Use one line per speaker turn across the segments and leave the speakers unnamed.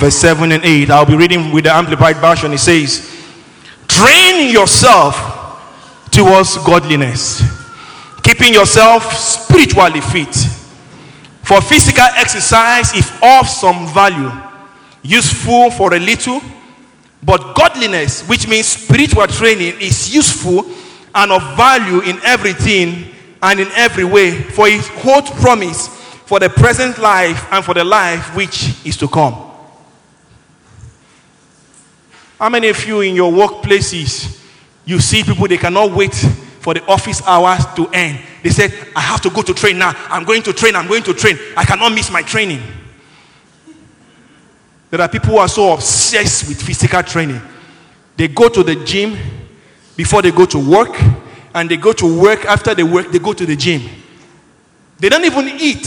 verse 7 and 8. I'll be reading with the Amplified Version. It says, Train yourself towards godliness, keeping yourself spiritually fit. For physical exercise, if of some value, useful for a little, but godliness, which means spiritual training, is useful and of value in everything and in every way, for it holds promise for the present life and for the life which is to come. How many of you in your workplaces you see people they cannot wait for the office hours to end? They said, I have to go to train now. I'm going to train, I'm going to train. I cannot miss my training. There are people who are so obsessed with physical training. They go to the gym before they go to work, and they go to work after they work, they go to the gym. They don't even eat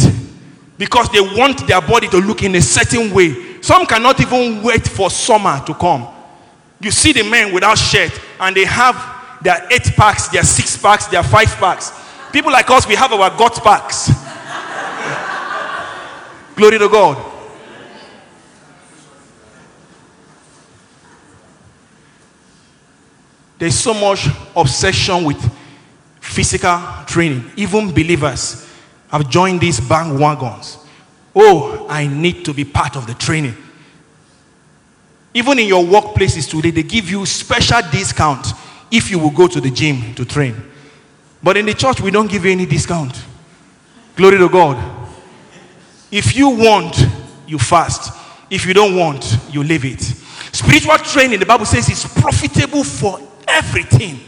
because they want their body to look in a certain way. Some cannot even wait for summer to come. You see the men without shirt, and they have their eight packs, their six packs, their five packs. People like us, we have our gut packs. Glory to God. There's so much obsession with physical training. Even believers have joined these bandwagons. Oh, I need to be part of the training. Even in your workplaces today, they give you special discount if you will go to the gym to train. But in the church, we don't give you any discount. Glory to God. If you want, you fast. If you don't want, you leave it. Spiritual training, the Bible says, is profitable for everything.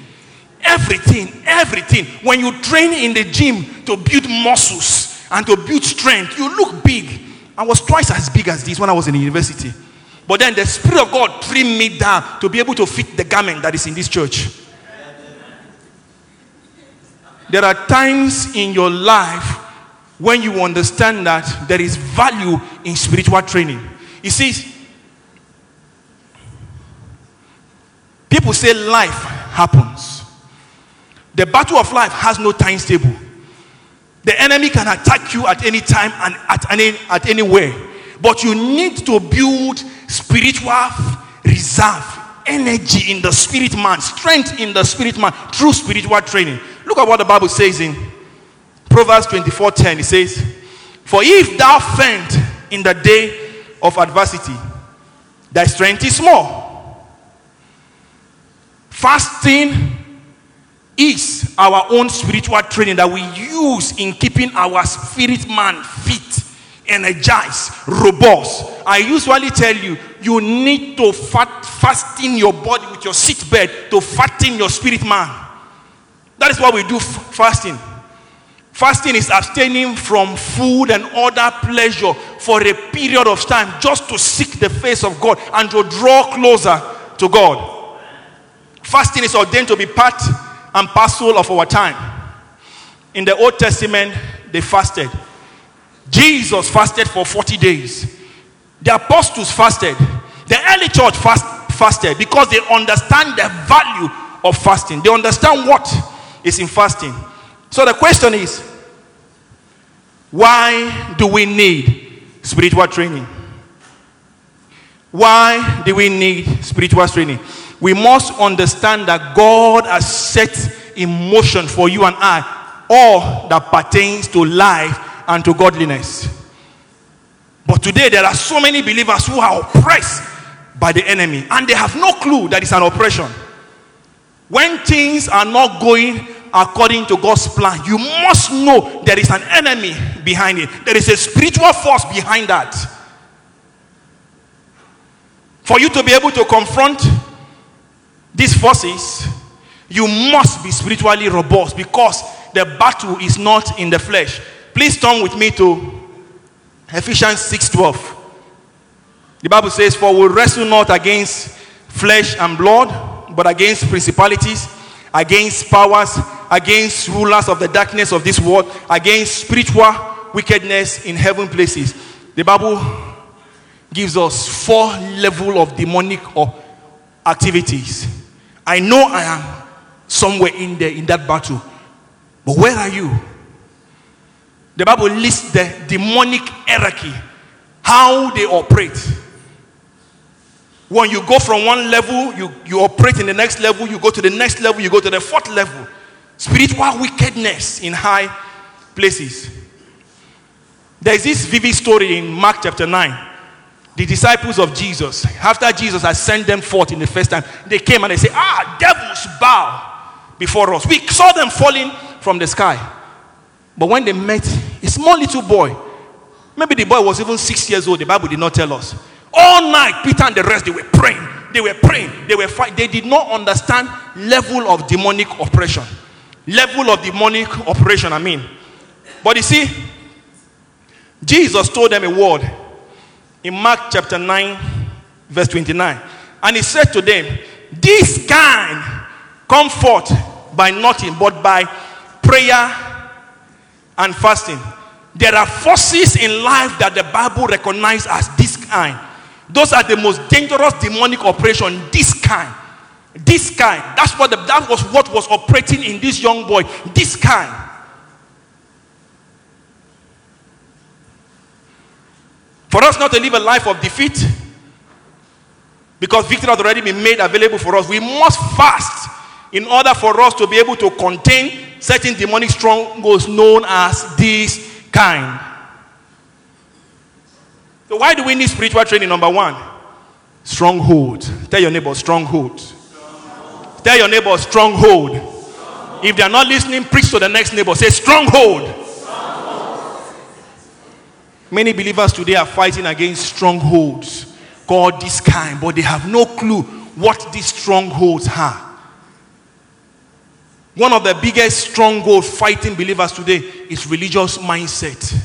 Everything, everything. When you train in the gym to build muscles and to build strength, you look big. I was twice as big as this when I was in university. But then the Spirit of God trimmed me down to be able to fit the garment that is in this church. There are times in your life when you understand that there is value in spiritual training. You see, people say life happens. The battle of life has no timetable. The enemy can attack you at any time and at any at anywhere. But you need to build spiritual reserve, energy in the spirit man, strength in the spirit man through spiritual training. Look at what the Bible says in Proverbs 24:10. It says, For if thou faint in the day of adversity, thy strength is small. Fasting is our own spiritual training that we use in keeping our spirit man fit, energized, robust. I usually tell you, you need to fat, fasten your body with your seat bed to fatten your spirit man. That is what we do f- fasting. Fasting is abstaining from food and other pleasure for a period of time just to seek the face of God and to draw closer to God. Fasting is ordained to be part and parcel of our time. In the Old Testament, they fasted. Jesus fasted for 40 days. The apostles fasted. The early church fast, fasted because they understand the value of fasting. They understand what is in fasting. So the question is why do we need spiritual training? Why do we need spiritual training? We must understand that God has set in motion for you and I all that pertains to life and to godliness. But today there are so many believers who are oppressed by the enemy and they have no clue that it's an oppression. When things are not going according to God's plan, you must know there is an enemy behind it. There is a spiritual force behind that. For you to be able to confront these forces, you must be spiritually robust because the battle is not in the flesh. Please turn with me to Ephesians 6:12. The Bible says, For we wrestle not against flesh and blood, but against principalities, against powers, against rulers of the darkness of this world, against spiritual wickedness in heaven places. The Bible gives us four level of demonic activities. I know I am somewhere in there in that battle, but where are you? The Bible lists the demonic hierarchy, how they operate. When you go from one level, you, you operate in the next level, you go to the next level, you go to the fourth level. Spiritual wickedness in high places. There's this vivid story in Mark chapter 9. The disciples of Jesus, after Jesus had sent them forth in the first time, they came and they said, Ah, devils bow before us. We saw them falling from the sky. But when they met a small little boy, maybe the boy was even six years old, the Bible did not tell us. All night, Peter and the rest, they were praying. They were praying. They were fight. They did not understand level of demonic operation. Level of demonic operation, I mean. But you see, Jesus told them a word in Mark chapter 9, verse 29. And he said to them, This kind come forth by nothing but by prayer and fasting. There are forces in life that the Bible recognizes as this kind. Those are the most dangerous demonic operation. This kind. This kind. That's what the, that was what was operating in this young boy. This kind. For us not to live a life of defeat, because victory has already been made available for us, we must fast in order for us to be able to contain certain demonic strongholds known as this kind. So, why do we need spiritual training? Number one, stronghold. Tell your neighbor, stronghold. Tell your neighbor, stronghold. If they are not listening, preach to the next neighbor. Say, stronghold. Many believers today are fighting against strongholds called this kind, but they have no clue what these strongholds are. One of the biggest stronghold fighting believers today is religious mindset.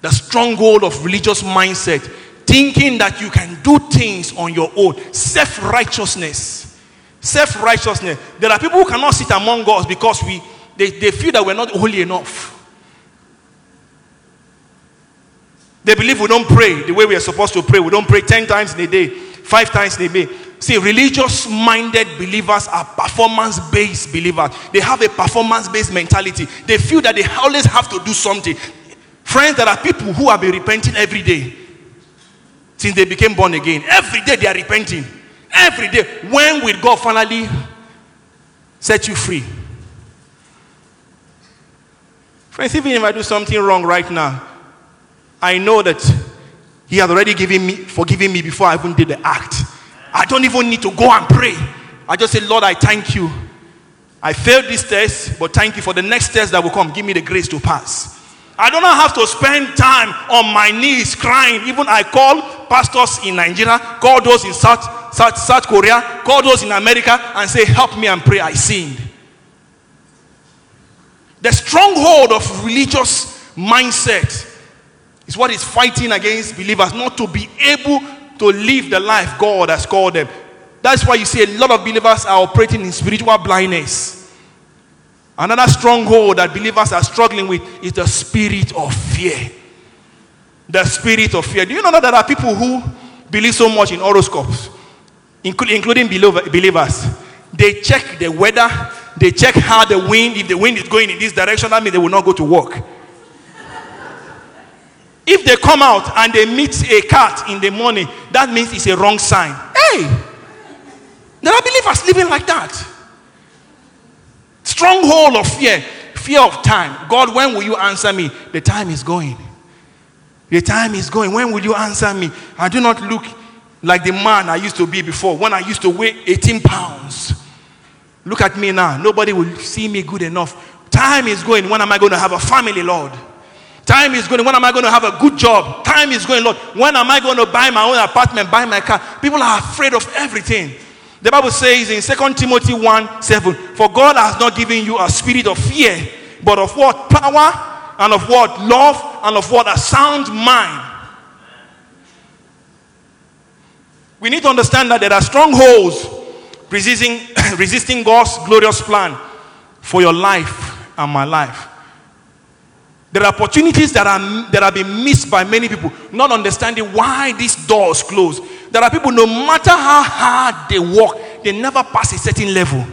The stronghold of religious mindset, thinking that you can do things on your own, self righteousness. Self righteousness. There are people who cannot sit among us because we they, they feel that we're not holy enough. They believe we don't pray the way we are supposed to pray. We don't pray 10 times in a day, 5 times in a day. See, religious minded believers are performance based believers. They have a performance based mentality. They feel that they always have to do something. Friends, there are people who have been repenting every day since they became born again. Every day they are repenting. Every day. When will God finally set you free? Friends, even if I do something wrong right now, I know that He has already given me, forgiven me before I even did the act. I don't even need to go and pray. I just say, Lord, I thank you. I failed this test, but thank you for the next test that will come. Give me the grace to pass. I do not have to spend time on my knees crying. Even I call pastors in Nigeria, call those in South, South, South Korea, call those in America, and say, Help me and pray. I sinned. The stronghold of religious mindset is what is fighting against believers not to be able to live the life God has called them. That's why you see a lot of believers are operating in spiritual blindness. Another stronghold that believers are struggling with is the spirit of fear. The spirit of fear. Do you know that there are people who believe so much in horoscopes, including believers? They check the weather, they check how the wind, if the wind is going in this direction, that means they will not go to work. If they come out and they meet a cat in the morning, that means it's a wrong sign. Hey, there are believers living like that. Stronghold of fear, fear of time. God, when will you answer me? The time is going. The time is going. When will you answer me? I do not look like the man I used to be before when I used to weigh 18 pounds. Look at me now. Nobody will see me good enough. Time is going. When am I going to have a family, Lord? Time is going. When am I going to have a good job? Time is going, Lord. When am I going to buy my own apartment, buy my car? People are afraid of everything. The Bible says in 2 Timothy 1 7, For God has not given you a spirit of fear, but of what? Power, and of what? Love, and of what? A sound mind. We need to understand that there are strongholds resisting, resisting God's glorious plan for your life and my life. There are opportunities that are that have been missed by many people, not understanding why these doors close. There are people, no matter how hard they work, they never pass a certain level.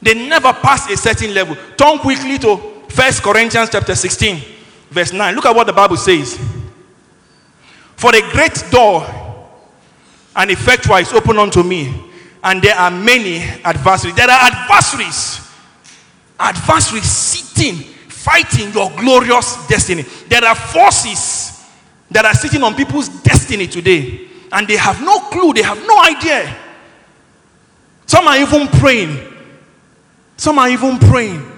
They never pass a certain level. Turn quickly to First Corinthians chapter 16, verse 9. Look at what the Bible says. For a great door and effectual is open unto me, and there are many adversaries. There are adversaries, adversaries sitting, fighting your glorious destiny. There are forces that are sitting on people's destiny today, and they have no clue, they have no idea. Some are even praying. Some are even praying,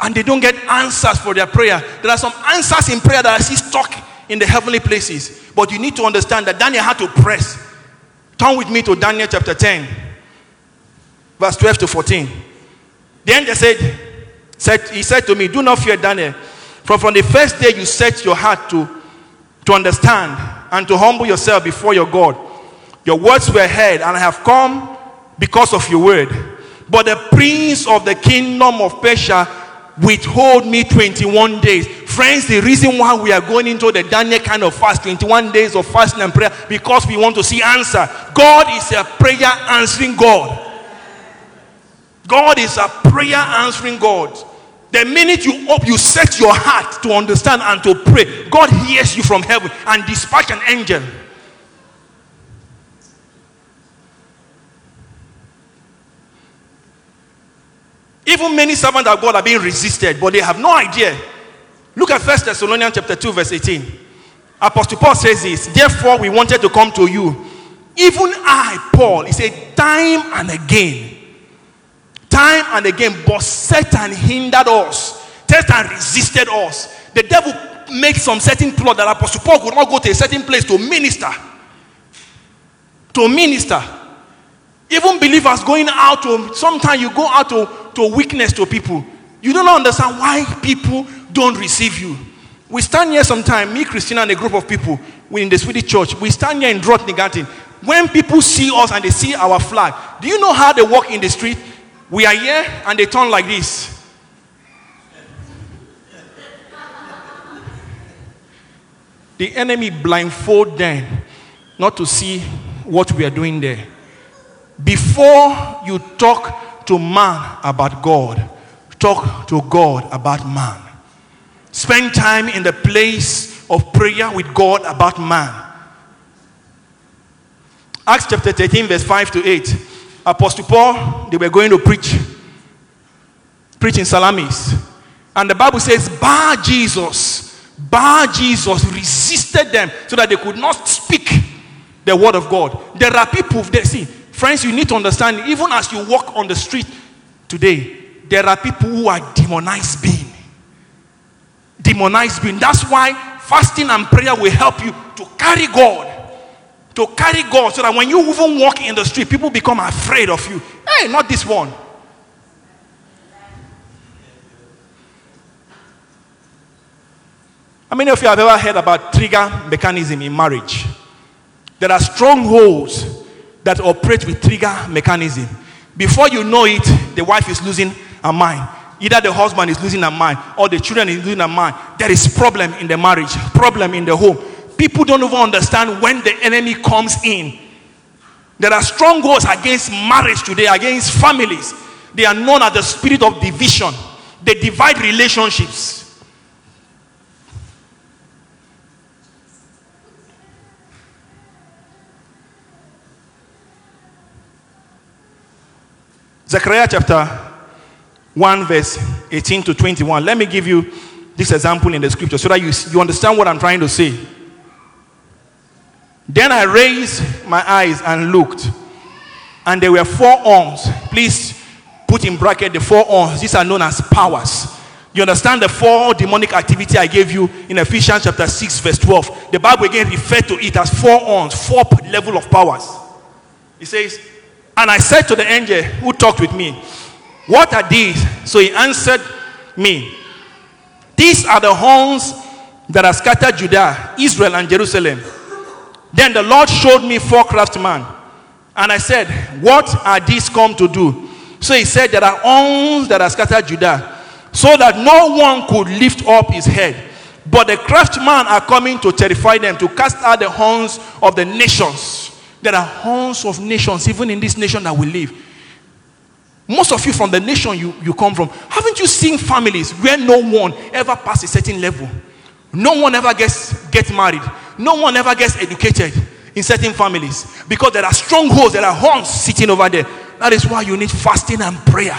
and they don't get answers for their prayer. There are some answers in prayer that are still stuck in the heavenly places. But you need to understand that Daniel had to press. Turn with me to Daniel chapter 10, verse 12 to 14. Then they said, said, He said to me, Do not fear, Daniel. For from the first day you set your heart to, to understand and to humble yourself before your God, your words were heard, and I have come because of your word. But the prince of the kingdom of Persia withhold me 21 days. Friends, the reason why we are going into the Daniel kind of fast, 21 days of fasting and prayer, because we want to see answer. God is a prayer answering God. God is a prayer answering God. The minute you up, you set your heart to understand and to pray, God hears you from heaven and dispatch an angel. Even many servants of God are being resisted, but they have no idea. Look at First Thessalonians chapter 2, verse 18. Apostle Paul says this, therefore we wanted to come to you. Even I, Paul, he said, time and again. Time and again, but Satan hindered us. Satan resisted us. The devil made some certain plot that Apostle Paul could not go to a certain place to minister. To minister. Even believers going out to, sometimes you go out to, to witness to people. You don't understand why people don't receive you. We stand here sometime, me, Christina, and a group of people we in the Swedish church. We stand here in Drottninggatan. When people see us and they see our flag, do you know how they walk in the street? We are here and they turn like this. The enemy blindfold them not to see what we are doing there. Before you talk to man about God, talk to God about man. Spend time in the place of prayer with God about man. Acts chapter 13, verse 5 to 8. Apostle Paul, they were going to preach, preach in Salamis. And the Bible says, Bar Jesus, Bar Jesus resisted them so that they could not speak the word of God. There are people, they see, friends, you need to understand, even as you walk on the street today, there are people who are demonized being. Demonized being. That's why fasting and prayer will help you to carry God. To carry God so that when you even walk in the street, people become afraid of you. Hey, not this one. How many of you have ever heard about trigger mechanism in marriage? There are strongholds that operate with trigger mechanism. Before you know it, the wife is losing her mind. Either the husband is losing her mind or the children is losing their mind. There is problem in the marriage, problem in the home. People don't even understand when the enemy comes in. There are strongholds against marriage today, against families. They are known as the spirit of division. They divide relationships. Zechariah chapter 1, verse 18 to 21. Let me give you this example in the scripture so that you, you understand what I'm trying to say. Then I raised my eyes and looked, and there were four horns. Please put in bracket the four horns. These are known as powers. You understand the four demonic activity I gave you in Ephesians chapter 6, verse 12. The Bible again referred to it as four horns, four level of powers. It says, And I said to the angel who talked with me, What are these? So he answered me, These are the horns that have scattered Judah, Israel, and Jerusalem. Then the Lord showed me four craftsmen. And I said, What are these come to do? So he said, There are horns that are scattered Judah, so that no one could lift up his head. But the craftsmen are coming to terrify them, to cast out the horns of the nations. There are horns of nations, even in this nation that we live. Most of you from the nation you, you come from, haven't you seen families where no one ever passed a certain level? No one ever gets get married. No one ever gets educated in certain families because there are strongholds, there are horns sitting over there. That is why you need fasting and prayer.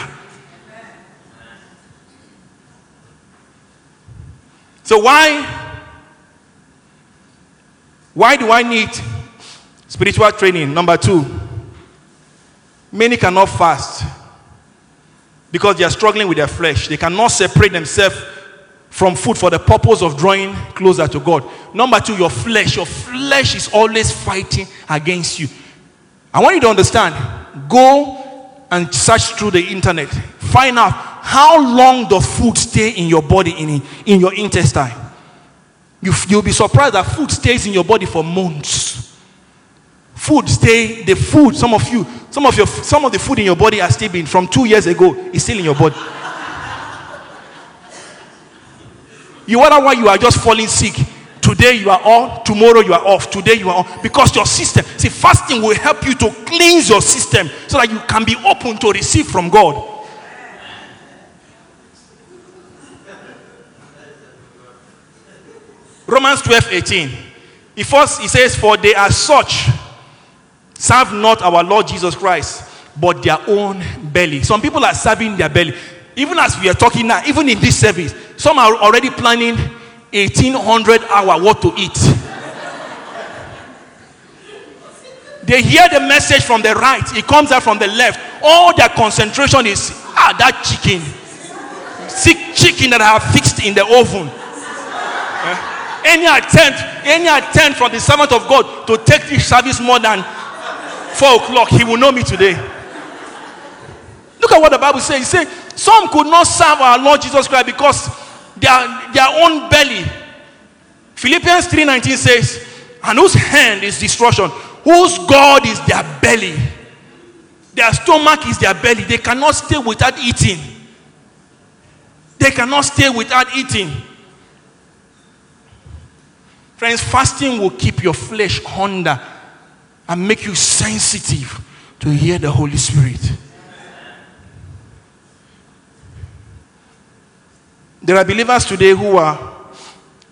So why why do I need spiritual training? Number 2. Many cannot fast because they are struggling with their flesh. They cannot separate themselves from food for the purpose of drawing closer to God. Number two, your flesh. Your flesh is always fighting against you. I want you to understand. Go and search through the internet. Find out how long does food stay in your body, in, in your intestine. You, you'll be surprised that food stays in your body for months. Food stay, the food, some of you, some of your some of the food in your body has still been from two years ago, is still in your body. You wonder why you are just falling sick. Today you are on, tomorrow you are off, today you are on. Because your system, see, fasting will help you to cleanse your system so that you can be open to receive from God. Romans 12 18. He first he says, For they are such, serve not our Lord Jesus Christ, but their own belly. Some people are serving their belly. Even as we are talking now, even in this service, some are already planning 1800 hour what to eat. they hear the message from the right, it comes out from the left. All their concentration is ah, that chicken. Sick chicken that I have fixed in the oven. Eh? Any attempt, any attempt from the servant of God to take this service more than four o'clock, he will know me today. Look at what the Bible says. It says some could not serve our Lord Jesus Christ because their, their own belly. Philippians 3:19 says, and whose hand is destruction, whose God is their belly. Their stomach is their belly. They cannot stay without eating. They cannot stay without eating. Friends, fasting will keep your flesh under and make you sensitive to hear the Holy Spirit. There are believers today who are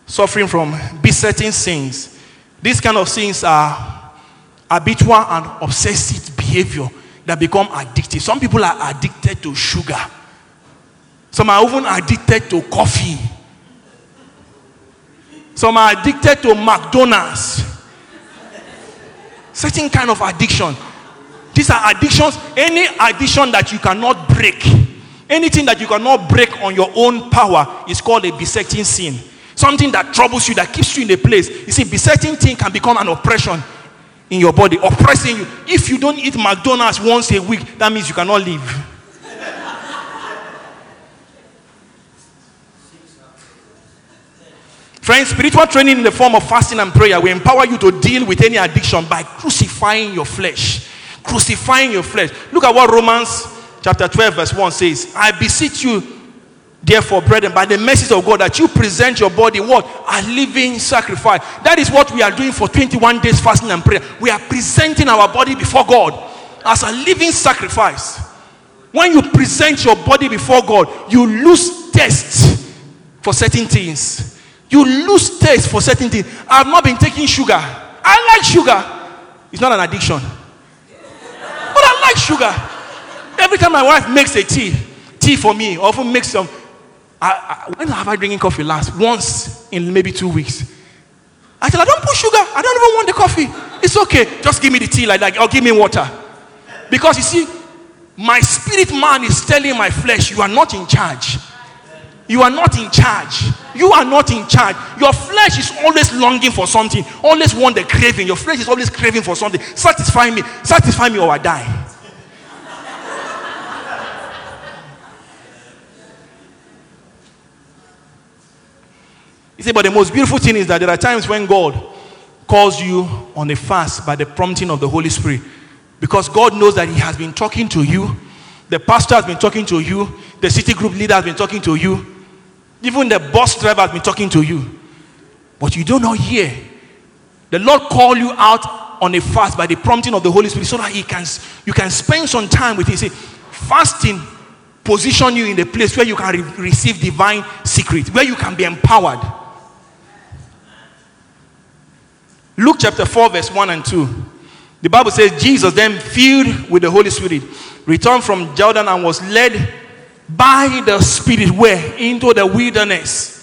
suffering from besetting sins. These kind of sins are habitual and obsessive behavior that become addictive. Some people are addicted to sugar. Some are even addicted to coffee. Some are addicted to McDonald's. Certain kind of addiction. These are addictions. Any addiction that you cannot break, anything that you cannot break on your own power is called a besetting sin. Something that troubles you, that keeps you in a place. You see, besetting thing can become an oppression in your body, oppressing you. If you don't eat McDonald's once a week, that means you cannot live. Friends, spiritual training in the form of fasting and prayer will empower you to deal with any addiction by crucifying your flesh. Crucifying your flesh. Look at what Romans chapter 12, verse 1 says. I beseech you, therefore, brethren, by the mercies of God, that you present your body what? A living sacrifice. That is what we are doing for 21 days fasting and prayer. We are presenting our body before God as a living sacrifice. When you present your body before God, you lose taste for certain things. You lose taste for certain things. I've not been taking sugar. I like sugar. It's not an addiction. But I like sugar. Every time my wife makes a tea, tea for me, often makes some. I, I, when have I drinking coffee last? Once in maybe two weeks. I said, I don't put sugar. I don't even want the coffee. It's okay. Just give me the tea like that, or give me water. Because you see, my spirit man is telling my flesh, you are not in charge. You are not in charge. You are not in charge. Your flesh is always longing for something, always want the craving. Your flesh is always craving for something. Satisfy me, satisfy me, or I die. You see, but the most beautiful thing is that there are times when God calls you on a fast by the prompting of the Holy Spirit. Because God knows that He has been talking to you, the pastor has been talking to you, the city group leader has been talking to you, even the bus driver has been talking to you. But you do not hear. The Lord call you out on a fast by the prompting of the Holy Spirit so that He can you can spend some time with Him. Fasting position you in a place where you can re- receive divine secret, where you can be empowered. Luke chapter 4, verse 1 and 2. The Bible says, Jesus then filled with the Holy Spirit, returned from Jordan and was led by the Spirit where? Into the wilderness.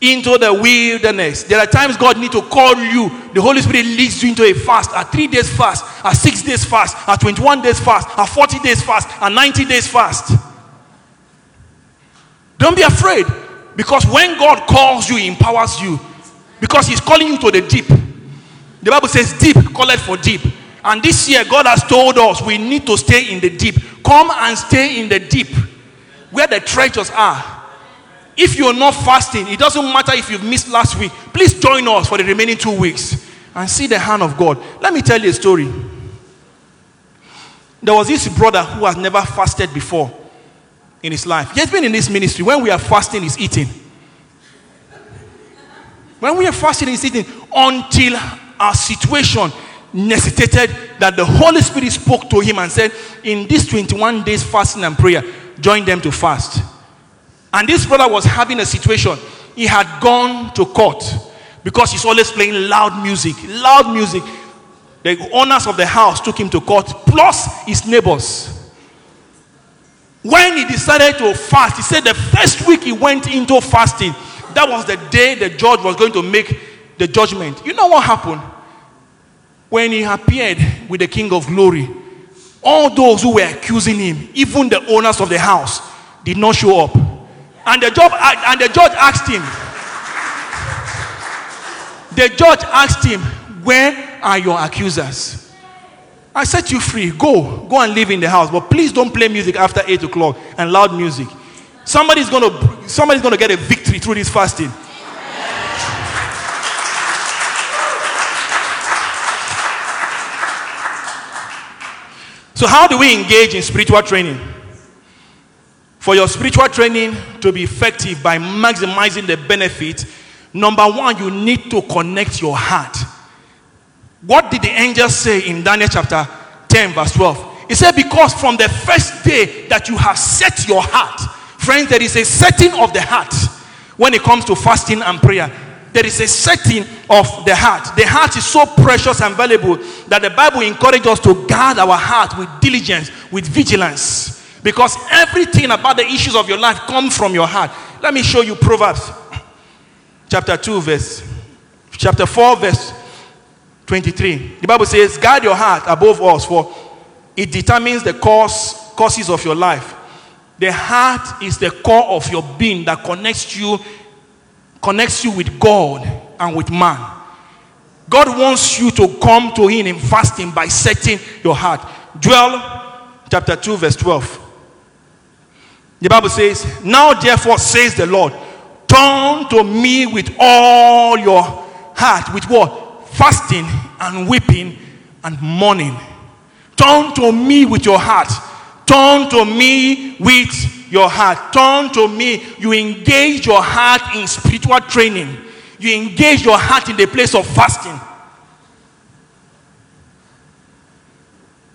Into the wilderness. There are times God need to call you. The Holy Spirit leads you into a fast, a three days fast, a six days fast, a 21 days fast, a 40 days fast, a 90 days fast. Don't be afraid. Because when God calls you, He empowers you. Because He's calling you to the deep. The Bible says, deep, call it for deep. And this year, God has told us we need to stay in the deep. Come and stay in the deep where the treasures are. If you're not fasting, it doesn't matter if you've missed last week. Please join us for the remaining two weeks and see the hand of God. Let me tell you a story. There was this brother who has never fasted before in his life. He has been in this ministry. When we are fasting, he's eating. When we are fasting, he's eating until our situation necessitated that the Holy Spirit spoke to him and said, In this 21 days fasting and prayer, join them to fast. And this brother was having a situation. He had gone to court because he's always playing loud music. Loud music. The owners of the house took him to court, plus his neighbors. When he decided to fast, he said the first week he went into fasting, that was the day the judge was going to make the judgment. You know what happened? When he appeared with the King of Glory, all those who were accusing him, even the owners of the house, did not show up. And the, job, and the judge asked him, the judge asked him, Where are your accusers? I set you free. Go. Go and live in the house. But please don't play music after 8 o'clock and loud music. Somebody's gonna somebody's gonna get a victory through this fasting. So, how do we engage in spiritual training? For your spiritual training to be effective by maximizing the benefit, number one, you need to connect your heart. What did the angel say in Daniel chapter 10, verse 12? He said, Because from the first day that you have set your heart, friends, there is a setting of the heart when it comes to fasting and prayer. There is a setting of the heart. The heart is so precious and valuable that the Bible encourages us to guard our heart with diligence, with vigilance. Because everything about the issues of your life comes from your heart. Let me show you Proverbs chapter 2, verse chapter 4, verse 23. The Bible says, Guard your heart above us, for it determines the course, courses of your life. The heart is the core of your being that connects you, connects you with God and with man. God wants you to come to Him in fasting by setting your heart. Joel chapter 2, verse 12. The Bible says, Now therefore says the Lord, turn to me with all your heart. With what? Fasting and weeping and mourning. Turn to me with your heart. Turn to me with your heart. Turn to me. You engage your heart in spiritual training. You engage your heart in the place of fasting.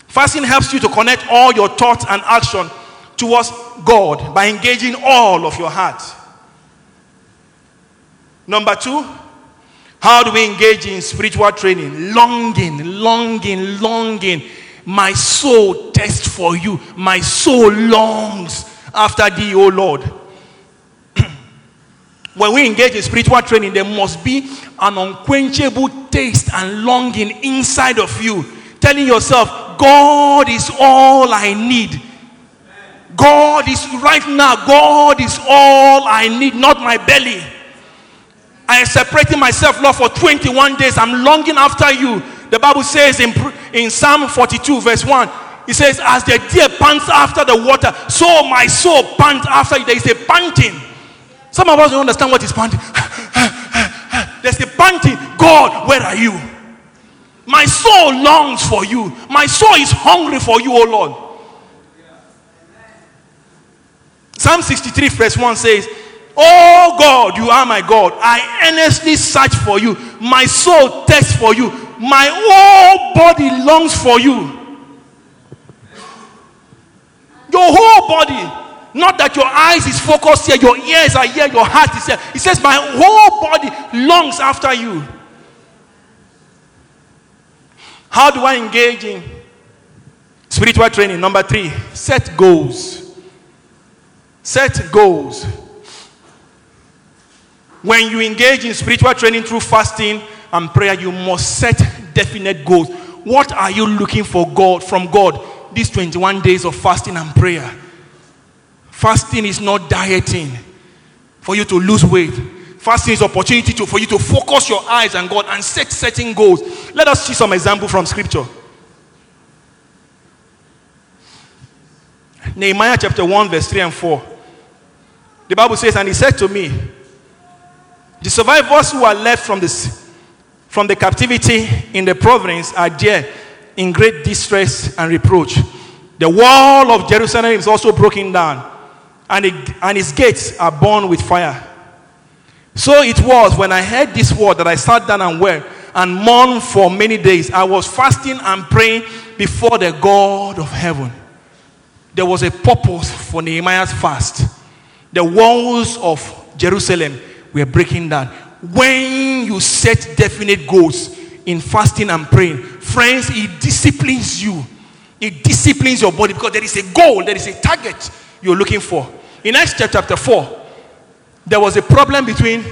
Fasting helps you to connect all your thoughts and action towards God by engaging all of your heart. Number two, how do we engage in spiritual training? Longing, longing, longing. My soul thirsts for you. My soul longs after thee, O Lord. when we engage in spiritual training, there must be an unquenchable taste and longing inside of you, telling yourself, God is all I need. God is right now, God is all I need, not my belly. I am separating myself, Lord, for 21 days. I'm longing after you. The Bible says in, in Psalm 42, verse 1, it says, As the deer pants after the water, so my soul pants after you. There is a panting. Some of us don't understand what is panting. There's a panting, God, where are you? My soul longs for you. My soul is hungry for you, O Lord. Psalm 63, verse 1 says, Oh God, you are my God. I earnestly search for you. My soul thirsts for you. My whole body longs for you. Your whole body. Not that your eyes is focused here, your ears are here, your heart is here. It says, My whole body longs after you. How do I engage in spiritual training? Number three, set goals. Set goals. When you engage in spiritual training through fasting and prayer, you must set definite goals. What are you looking for God from God these 21 days of fasting and prayer? Fasting is not dieting for you to lose weight. Fasting is opportunity to, for you to focus your eyes on God and set certain goals. Let us see some example from scripture. Nehemiah chapter 1, verse 3 and 4. The Bible says, And he said to me, The survivors who are left from this from the captivity in the province are there in great distress and reproach. The wall of Jerusalem is also broken down, and, it, and its gates are burned with fire. So it was when I heard this word that I sat down and wept and mourned for many days. I was fasting and praying before the God of heaven. There was a purpose for Nehemiah's fast. The walls of Jerusalem were breaking down. When you set definite goals in fasting and praying, friends, it disciplines you. It disciplines your body because there is a goal, there is a target you're looking for. In Esther chapter 4, there was a problem between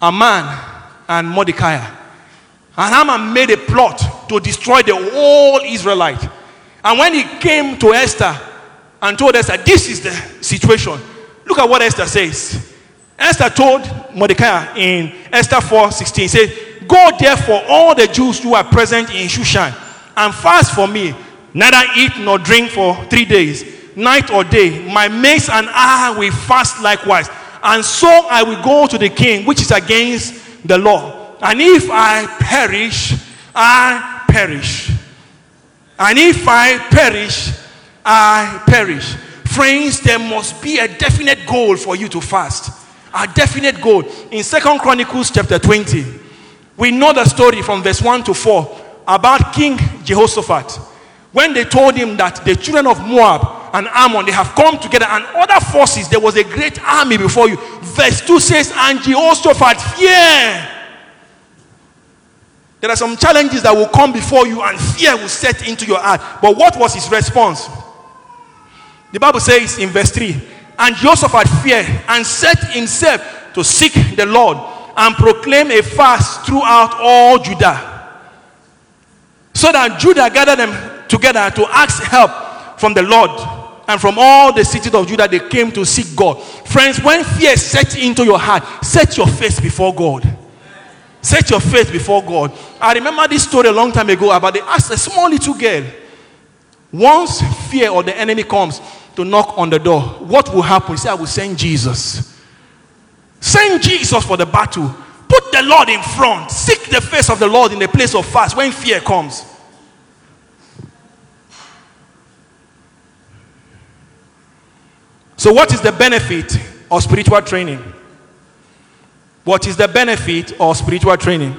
Aman and Mordecai. And Haman made a plot to destroy the whole Israelite. And when he came to Esther and told Esther, this is the situation, look at what Esther says. Esther told Mordecai in Esther 4 16, said, Go therefore, all the Jews who are present in Shushan, and fast for me, neither eat nor drink for three days, night or day. My mates and I will fast likewise. And so I will go to the king, which is against the law. And if I perish, I perish. And if I perish, I perish. Friends, there must be a definite goal for you to fast. A definite goal. In Second Chronicles chapter 20, we know the story from verse 1 to 4 about King Jehoshaphat. When they told him that the children of Moab and Ammon they have come together and other forces, there was a great army before you. Verse 2 says, And Jehoshaphat fear. There are some challenges that will come before you, and fear will set into your heart. But what was his response? The Bible says in verse 3 And Jehoshaphat feared and set himself to seek the Lord and proclaim a fast throughout all Judah. So that Judah gathered them together to ask help from the Lord. And from all the cities of Judah, they came to seek God. Friends, when fear sets into your heart, set your face before God. Set your face before God. I remember this story a long time ago about they asked a small little girl. Once fear or the enemy comes to knock on the door, what will happen? Say, I will send Jesus. Send Jesus for the battle. Put the Lord in front. Seek the face of the Lord in the place of fast when fear comes. So, what is the benefit of spiritual training? What is the benefit of spiritual training?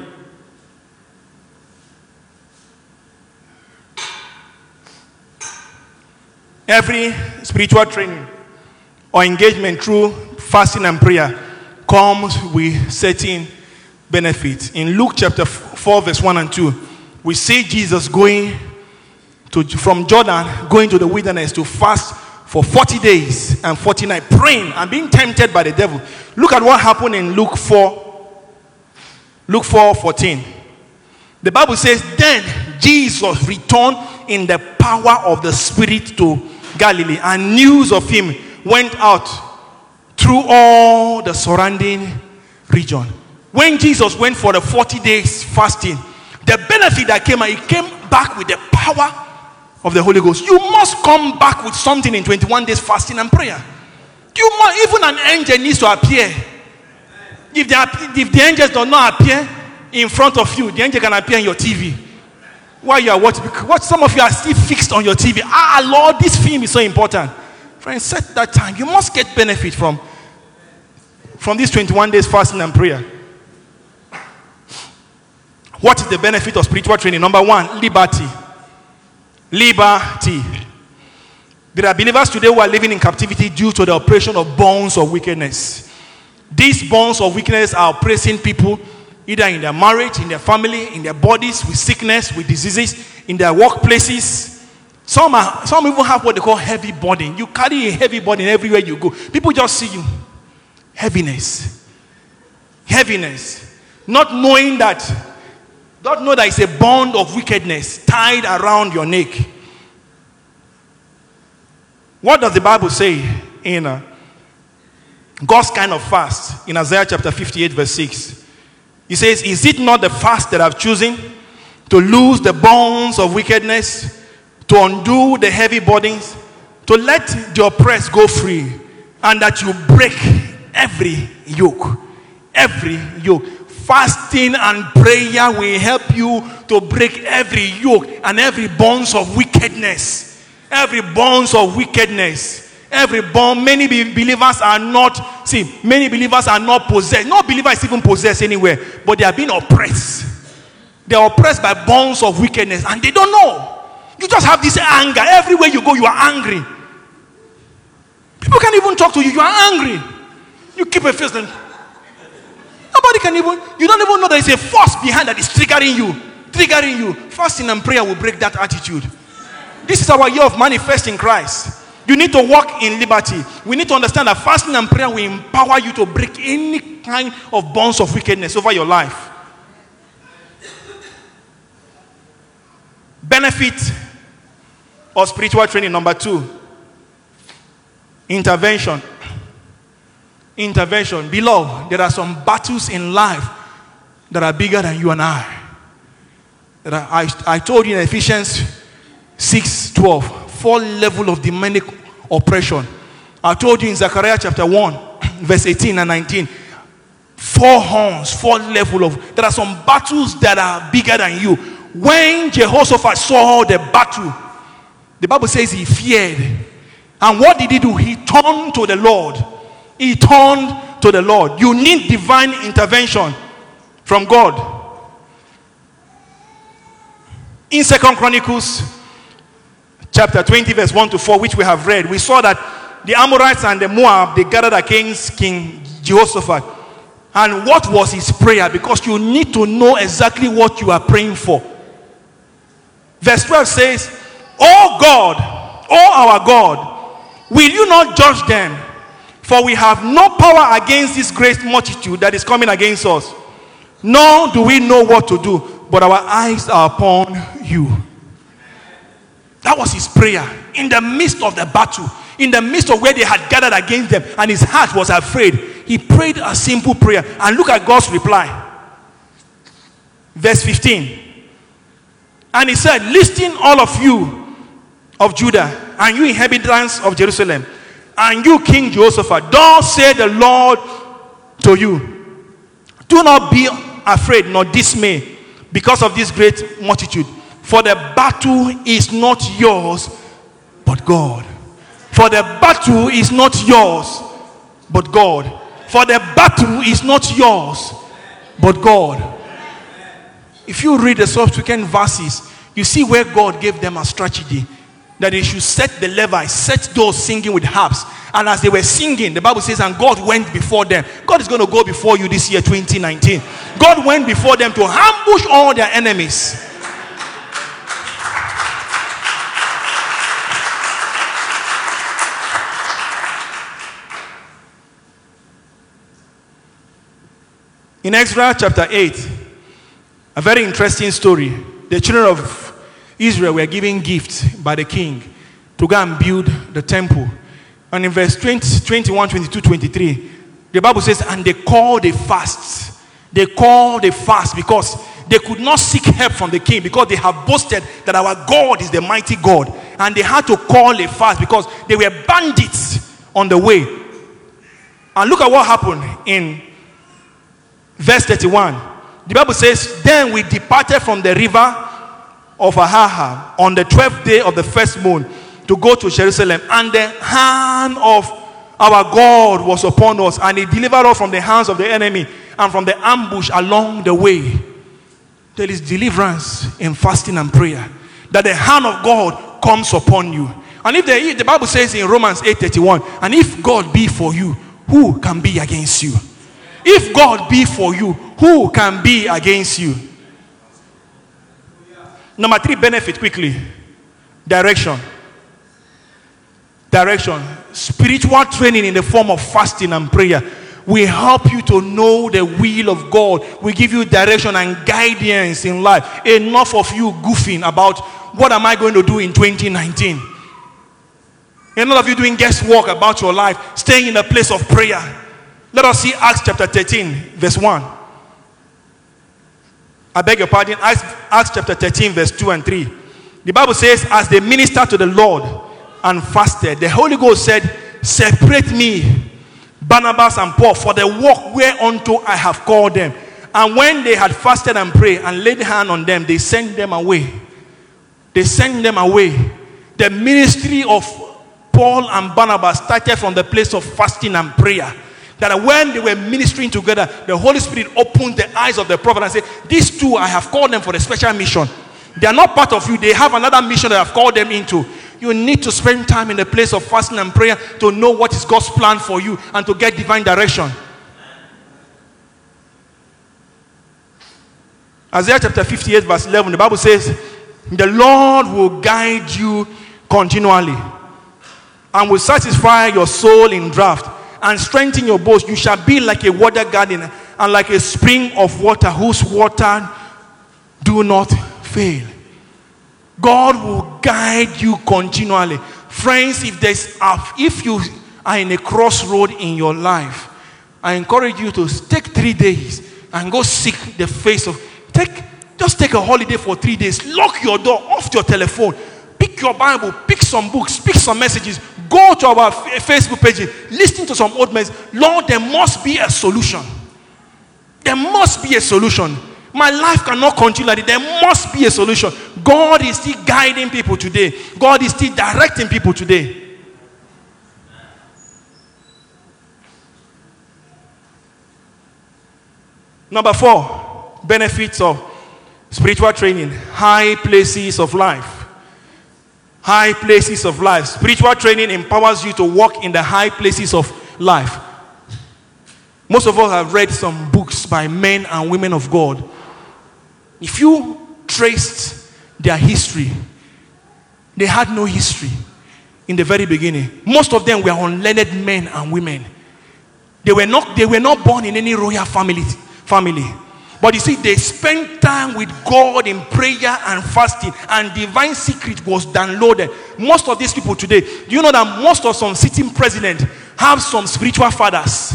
Every spiritual training or engagement through fasting and prayer comes with certain benefits. In Luke chapter 4, verse 1 and 2, we see Jesus going to, from Jordan, going to the wilderness to fast for 40 days and 40 nights, praying and being tempted by the devil. Look at what happened in Luke 4, Luke 4 14. The Bible says, Then Jesus returned in the power of the Spirit to Galilee, and news of him went out through all the surrounding region. When Jesus went for the 40 days fasting, the benefit that came, he came back with the power of the Holy Ghost. You must come back with something in 21 days fasting and prayer. You must, even an angel needs to appear. If the, if the angels do not appear in front of you, the angel can appear in your TV. While you are watching, what some of you are still fixed on your TV. Ah, Lord, this film is so important. Friends, set that time. You must get benefit from, from these 21 days fasting and prayer. What is the benefit of spiritual training? Number one, liberty. Liberty. There are believers today who are living in captivity due to the oppression of bonds of wickedness. These bonds of wickedness are oppressing people either in their marriage, in their family, in their bodies, with sickness, with diseases, in their workplaces. Some, are, some even have what they call heavy burden. You carry a heavy burden everywhere you go. People just see you. Heaviness. Heaviness. Not knowing that, not know that it's a bond of wickedness tied around your neck. What does the Bible say in uh, God's kind of fast in Isaiah chapter 58, verse 6? He says, Is it not the fast that I've chosen to loose the bonds of wickedness, to undo the heavy burdens, to let the oppressed go free, and that you break every yoke? Every yoke. Fasting and prayer will help you to break every yoke and every bonds of wickedness. Every bonds of wickedness. Every bond. Many be- believers are not, see, many believers are not possessed. No believer is even possessed anywhere, but they are being oppressed. They are oppressed by bonds of wickedness and they don't know. You just have this anger. Everywhere you go, you are angry. People can't even talk to you. You are angry. You keep a face and nobody can even, you don't even know there is a force behind that is triggering you. Triggering you. Fasting and prayer will break that attitude. This is our year of manifesting Christ. You need to walk in liberty. We need to understand that fasting and prayer will empower you to break any kind of bonds of wickedness over your life. Benefit of spiritual training number two intervention. Intervention. Beloved, there are some battles in life that are bigger than you and I. That I, I, told you in Ephesians 6 12, four level of demonic oppression. I told you in Zechariah chapter 1, verse 18 and 19, four horns, four level of there are some battles that are bigger than you. When Jehoshaphat saw the battle, the Bible says he feared. And what did he do? He turned to the Lord. He turned to the Lord. You need divine intervention from God. In Second Chronicles chapter 20, verse 1 to 4, which we have read, we saw that the Amorites and the Moab they gathered against King Jehoshaphat. And what was his prayer? Because you need to know exactly what you are praying for. Verse 12 says, Oh God, oh our God, will you not judge them? For we have no power against this great multitude that is coming against us. Nor do we know what to do, but our eyes are upon you. That was his prayer in the midst of the battle, in the midst of where they had gathered against them, and his heart was afraid. He prayed a simple prayer, and look at God's reply. Verse 15. And he said, Listen, all of you of Judah, and you inhabitants of Jerusalem, and you, King Jehoshaphat, thus say the Lord to you, Do not be afraid nor dismay because of this great multitude, for the battle is not yours, but God. For the battle is not yours, but God. For the battle is not yours, but God. If you read the subsequent verses, you see where God gave them a strategy that they should set the Levites, set those singing with harps. And as they were singing, the Bible says, and God went before them. God is going to go before you this year, 2019. God went before them to ambush all their enemies. In Exodus chapter 8, a very interesting story. The children of Israel were given gifts by the king to go and build the temple. And in verse 20, 21, 22, 23, the Bible says, and they called a fast. They called a fast because they could not seek help from the king because they have boasted that our God is the mighty God. And they had to call a fast because they were bandits on the way. And look at what happened in verse 31. The Bible says, Then we departed from the river of Ahava on the 12th day of the first moon to go to Jerusalem, and the hand of our God was upon us, and He delivered us from the hands of the enemy and from the ambush along the way. There is deliverance in fasting and prayer. That the hand of God comes upon you. And if the, the Bible says in Romans 8:31, and if God be for you, who can be against you? If God be for you, who can be against you? Number three benefit quickly direction. Direction. Spiritual training in the form of fasting and prayer We help you to know the will of God. We give you direction and guidance in life. Enough of you goofing about what am I going to do in 2019. Enough of you doing guesswork about your life, staying in a place of prayer. Let us see Acts chapter 13, verse 1. I beg your pardon, Acts, Acts chapter 13, verse 2 and 3. The Bible says, As they ministered to the Lord and fasted, the Holy Ghost said, Separate me, Barnabas and Paul, for the work whereunto I have called them. And when they had fasted and prayed and laid hand on them, they sent them away. They sent them away. The ministry of Paul and Barnabas started from the place of fasting and prayer. That when they were ministering together, the Holy Spirit opened the eyes of the prophet and said, These two, I have called them for a special mission. They are not part of you, they have another mission that I've called them into. You need to spend time in the place of fasting and prayer to know what is God's plan for you and to get divine direction. Isaiah chapter 58, verse 11, the Bible says, The Lord will guide you continually and will satisfy your soul in drought and strengthen your bones. You shall be like a water garden and like a spring of water whose water do not fail. God will guide you continually. Friends, if there's if you are in a crossroad in your life, I encourage you to take three days and go seek the face of take just take a holiday for three days. Lock your door, off your telephone, pick your Bible, pick some books, pick some messages, go to our eh, Facebook page, listen to some old men. Lord, there must be a solution. There must be a solution. My life cannot continue like this. There must be a solution. God is still guiding people today. God is still directing people today. Number four, benefits of spiritual training, high places of life. High places of life. Spiritual training empowers you to walk in the high places of life. Most of us have read some books by men and women of God. If you traced their history, they had no history in the very beginning. Most of them were unlearned men and women. They were not, they were not born in any royal family, family. But you see, they spent time with God in prayer and fasting, and divine secret was downloaded. Most of these people today, do you know that most of some sitting president have some spiritual fathers?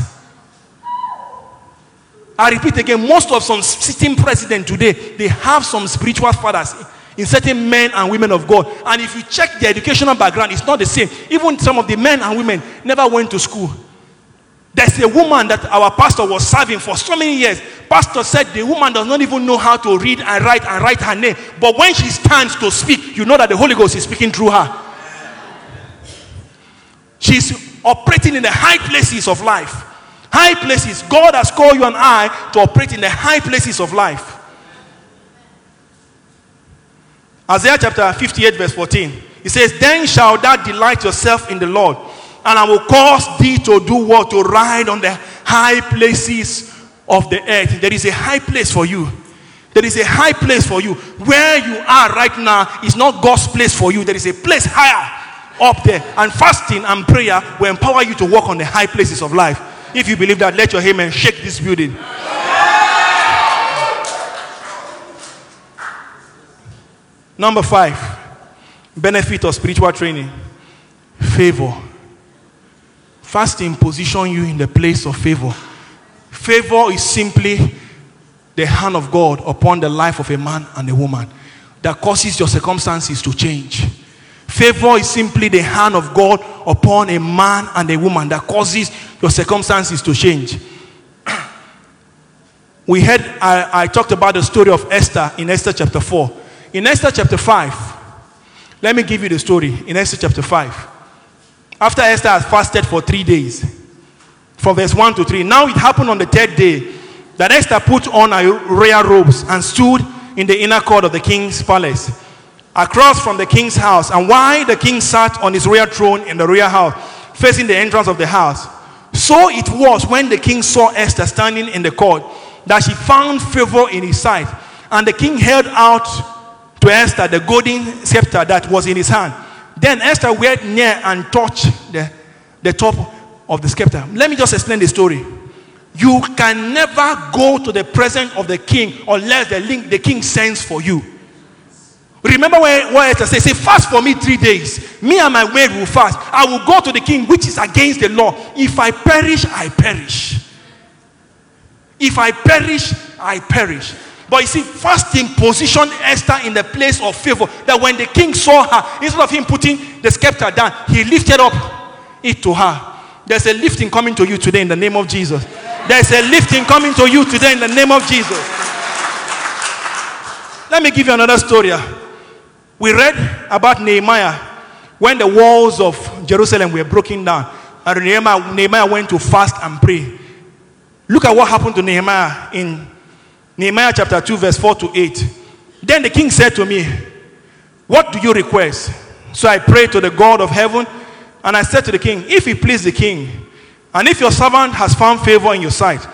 I repeat again, most of some sitting president today, they have some spiritual fathers in certain men and women of God. And if you check their educational background, it's not the same. Even some of the men and women never went to school. There's a woman that our pastor was serving for so many years. Pastor said the woman does not even know how to read and write and write her name. But when she stands to speak, you know that the Holy Ghost is speaking through her. She's operating in the high places of life. High places. God has called you and I to operate in the high places of life. Isaiah chapter 58, verse 14. It says, Then shall thou delight yourself in the Lord, and I will cause thee to do what? To ride on the high places of the earth. There is a high place for you. There is a high place for you. Where you are right now is not God's place for you. There is a place higher up there. And fasting and prayer will empower you to walk on the high places of life. If you believe that, let your amen shake this building. Number five, benefit of spiritual training favor. Fasting position you in the place of favor. Favor is simply the hand of God upon the life of a man and a woman that causes your circumstances to change. Favor is simply the hand of God upon a man and a woman that causes your circumstances to change. we had, I, I talked about the story of Esther in Esther chapter 4. In Esther chapter 5, let me give you the story in Esther chapter 5. After Esther had fasted for three days, from verse 1 to 3. Now it happened on the third day that Esther put on her royal robes and stood in the inner court of the king's palace, across from the king's house. And while the king sat on his royal throne in the royal house, facing the entrance of the house, so it was when the king saw Esther standing in the court that she found favor in his sight. And the king held out to Esther the golden scepter that was in his hand. Then Esther went near and touched the, the top of the scepter. Let me just explain the story. You can never go to the presence of the king unless the, link, the king sends for you. Remember when, what Esther said, say, fast for me three days. Me and my maid will fast. I will go to the king, which is against the law. If I perish, I perish. If I perish, I perish. But you see, fasting positioned Esther in the place of favor. That when the king saw her, instead of him putting the scepter down, he lifted up it to her. There's a lifting coming to you today in the name of Jesus. There's a lifting coming to you today in the name of Jesus. Let me give you another story. We read about Nehemiah when the walls of Jerusalem were broken down. And Nehemiah, Nehemiah went to fast and pray. Look at what happened to Nehemiah in Nehemiah chapter 2, verse 4 to 8. Then the king said to me, What do you request? So I prayed to the God of heaven, and I said to the king, If it please the king, and if your servant has found favor in your sight,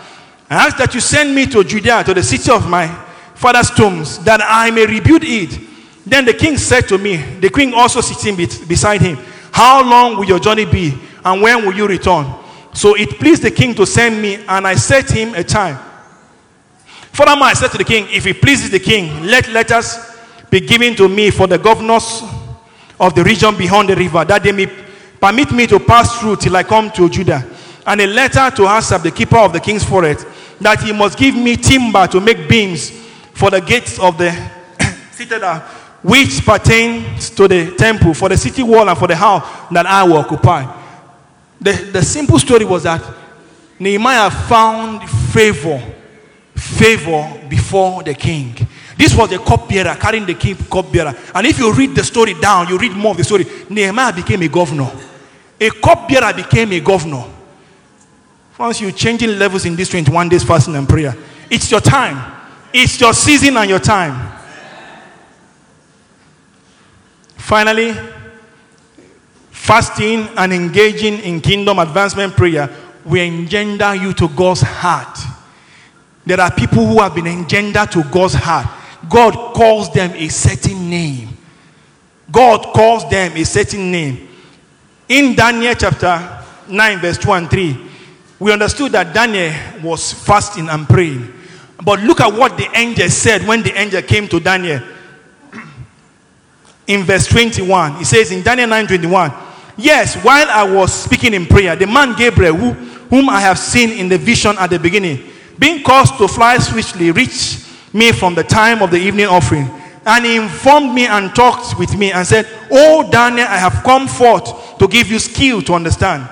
I ask that you send me to Judea, to the city of my father's tombs, that I may rebuild it. Then the king said to me, the queen also sitting be- beside him, How long will your journey be, and when will you return? So it pleased the king to send me, and I set him a time. Furthermore, I said to the king, If it pleases the king, let letters be given to me for the governors of the region beyond the river, that they may permit me to pass through till I come to Judah. And a letter to Asaph, the keeper of the king's forest, that he must give me timber to make beams for the gates of the citadel, which pertains to the temple, for the city wall, and for the house that I will occupy. The, the simple story was that Nehemiah found favor, favor before the king. This was the cupbearer carrying the king cupbearer. And if you read the story down, you read more of the story. Nehemiah became a governor. A cupbearer became a governor. Once you're changing levels in this 21 days fasting and prayer, it's your time. It's your season and your time. Finally, fasting and engaging in kingdom advancement prayer will engender you to God's heart. There are people who have been engendered to God's heart. God calls them a certain name. God calls them a certain name. In Daniel chapter 9, verse 2 and 3, we understood that Daniel was fasting and praying. But look at what the angel said when the angel came to Daniel. In verse 21, he says in Daniel 9 21, Yes, while I was speaking in prayer, the man Gabriel, who, whom I have seen in the vision at the beginning, being caused to fly swiftly, reached me from the time of the evening offering. And he informed me and talked with me and said, Oh, Daniel, I have come forth to give you skill to understand.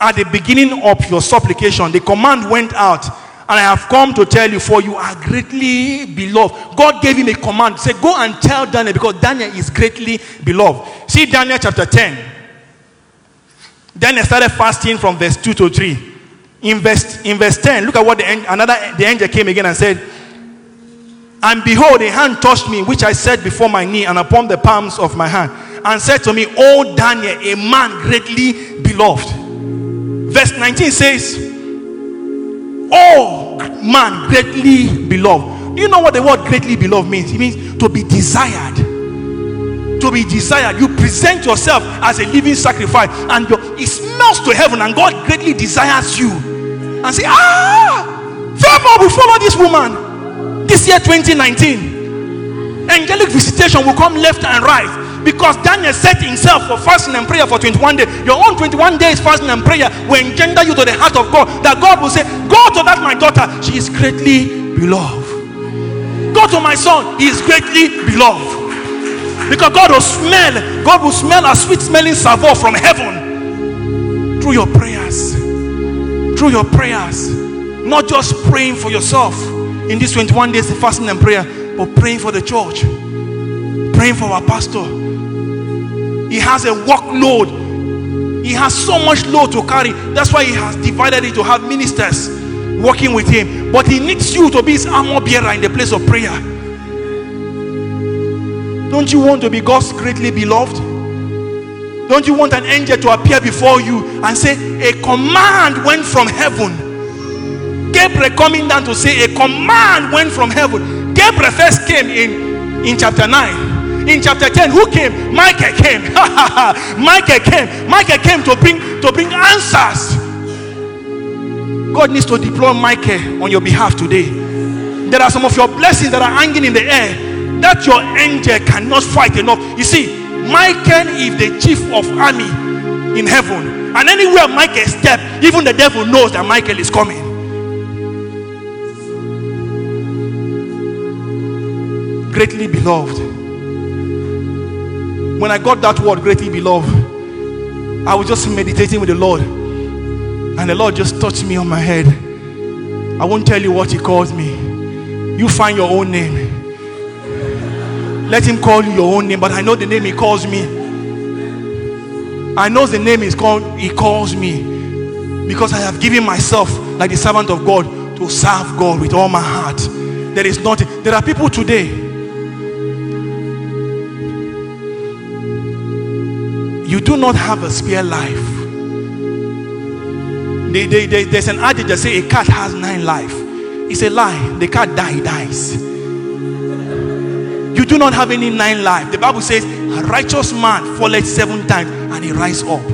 At the beginning of your supplication, the command went out, and I have come to tell you, for you are greatly beloved. God gave him a command. Say, Go and tell Daniel, because Daniel is greatly beloved. See Daniel chapter 10. Daniel started fasting from verse 2 to 3. In verse, in verse 10, look at what the, another the angel came again and said, And behold, a hand touched me, which I set before my knee and upon the palms of my hand, and said to me, O Daniel, a man greatly beloved. Verse 19 says, Oh man, greatly beloved. Do you know what the word greatly beloved means? It means to be desired. To be desired. You present yourself as a living sacrifice, and it smells to heaven, and God greatly desires you. And say, Ah, favor will follow this woman this year 2019. Angelic visitation will come left and right because Daniel set himself for fasting and prayer for 21 days. Your own 21 days fasting and prayer will engender you to the heart of God. That God will say, Go to that my daughter, she is greatly beloved. Go to my son, he is greatly beloved. Because God will smell, God will smell a sweet smelling savour from heaven through your prayers. Through your prayers. Not just praying for yourself, in these 21 days of fasting and prayer, but praying for the church, praying for our pastor. He has a workload. He has so much load to carry. That's why he has divided it to have ministers working with him. But he needs you to be his armor bearer in the place of prayer. Don't you want to be God's greatly beloved? Don't you want an angel to appear before you and say, A command went from heaven? Gabriel coming down to say, A command went from heaven. Gabriel first came in, in chapter 9. In chapter 10, who came? Michael came. Michael came. Michael came to bring to bring answers. God needs to deploy Michael on your behalf today. There are some of your blessings that are hanging in the air that your angel cannot fight enough. You see, Michael is the chief of army in heaven, and anywhere Michael step, even the devil knows that Michael is coming. Greatly beloved. When I got that word, greatly beloved, I was just meditating with the Lord, and the Lord just touched me on my head. I won't tell you what He calls me. You find your own name. Let him call you your own name, but I know the name he calls me. I know the name is called he calls me because I have given myself like the servant of God to serve God with all my heart. There is nothing. There are people today. You do not have a spare life. They, they, they- there's an adage that say a cat has nine life. It's a lie. The cat die dies. You do not have any nine life. The Bible says, a righteous man falleth seven times and he rise up.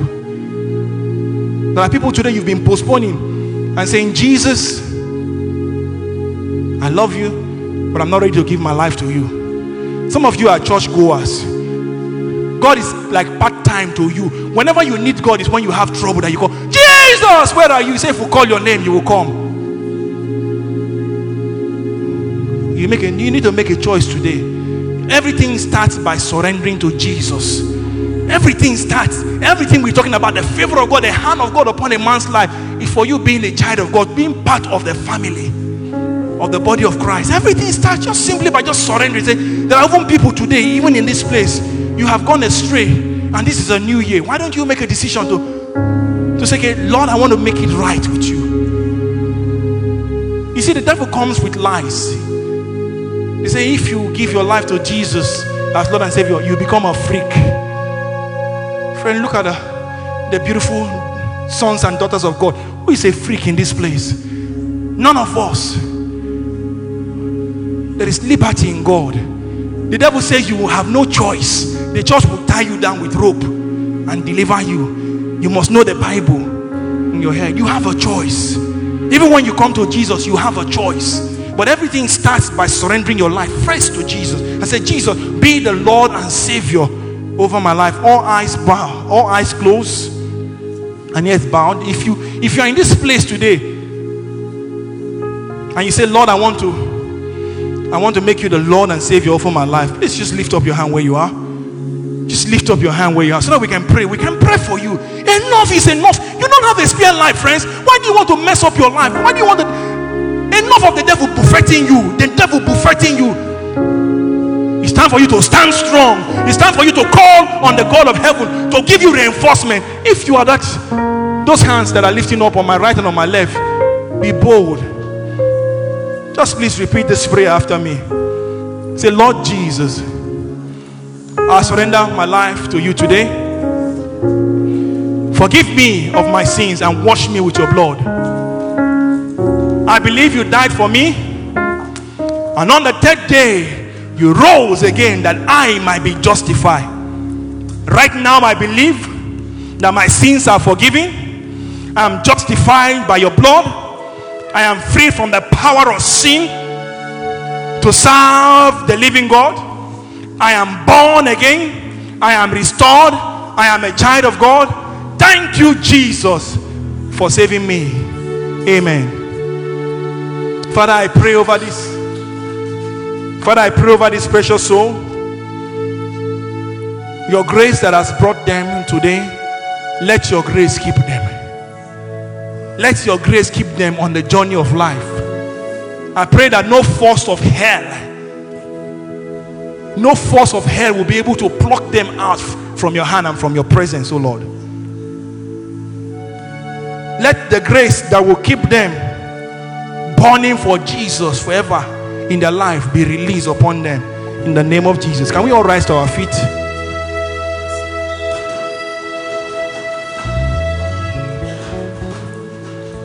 There are people today you've been postponing and saying, Jesus, I love you, but I'm not ready to give my life to you. Some of you are church goers. God is like part time to you. Whenever you need God, is when you have trouble that you call, Jesus, where are you? Say, if we call your name, you will come. You make a, you need to make a choice today. Everything starts by surrendering to Jesus. Everything starts. Everything we're talking about, the favor of God, the hand of God upon a man's life, is for you being a child of God, being part of the family of the body of Christ. Everything starts just simply by just surrendering. There are even people today, even in this place, you have gone astray, and this is a new year. Why don't you make a decision to, to say, okay, Lord, I want to make it right with you? You see, the devil comes with lies. They say if you give your life to Jesus as Lord and Savior, you become a freak. Friend, look at the, the beautiful sons and daughters of God. Who is a freak in this place? None of us. There is liberty in God. The devil says you will have no choice. The church will tie you down with rope and deliver you. You must know the Bible in your head. You have a choice. Even when you come to Jesus, you have a choice. But everything starts by surrendering your life first to Jesus. I said, Jesus, be the Lord and Savior over my life. All eyes bow, all eyes closed, and yet bound. If you if you are in this place today and you say, Lord, I want to I want to make you the Lord and Savior over my life. Please just lift up your hand where you are. Just lift up your hand where you are so that we can pray. We can pray for you. Enough is enough. You don't have a spare life, friends. Why do you want to mess up your life? Why do you want to enough of the devil buffeting you? The devil buffeting you. It's time for you to stand strong. It's time for you to call on the God of heaven to give you reinforcement. If you are that, those hands that are lifting up on my right and on my left, be bold. Just please repeat this prayer after me. Say, Lord Jesus, I surrender my life to you today. Forgive me of my sins and wash me with your blood. I believe you died for me, and on the third day, you rose again that I might be justified. Right now, I believe that my sins are forgiven. I am justified by your blood. I am free from the power of sin to serve the living God. I am born again. I am restored. I am a child of God. Thank you, Jesus, for saving me. Amen. Father, I pray over this. Father, I pray over this precious soul. Your grace that has brought them today, let your grace keep them. Let your grace keep them on the journey of life. I pray that no force of hell, no force of hell will be able to pluck them out from your hand and from your presence, oh Lord. Let the grace that will keep them burning for Jesus forever in their life be released upon them in the name of Jesus. Can we all rise to our feet?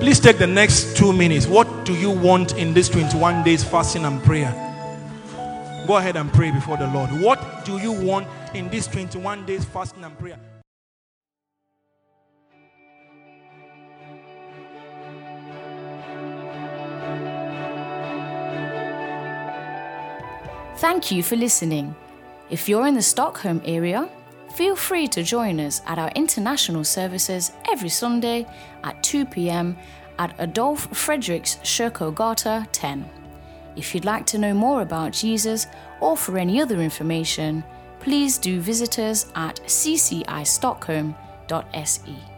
Please take the next two minutes. What do you want in this 21 days fasting and prayer? Go ahead and pray before the Lord. What do you want in this 21 days fasting and prayer?
Thank you for listening. If you're in the Stockholm area, feel free to join us at our international services every Sunday at 2 pm at Adolf Fredriks Kyrkogata 10. If you'd like to know more about Jesus or for any other information, please do visit us at ccistockholm.se.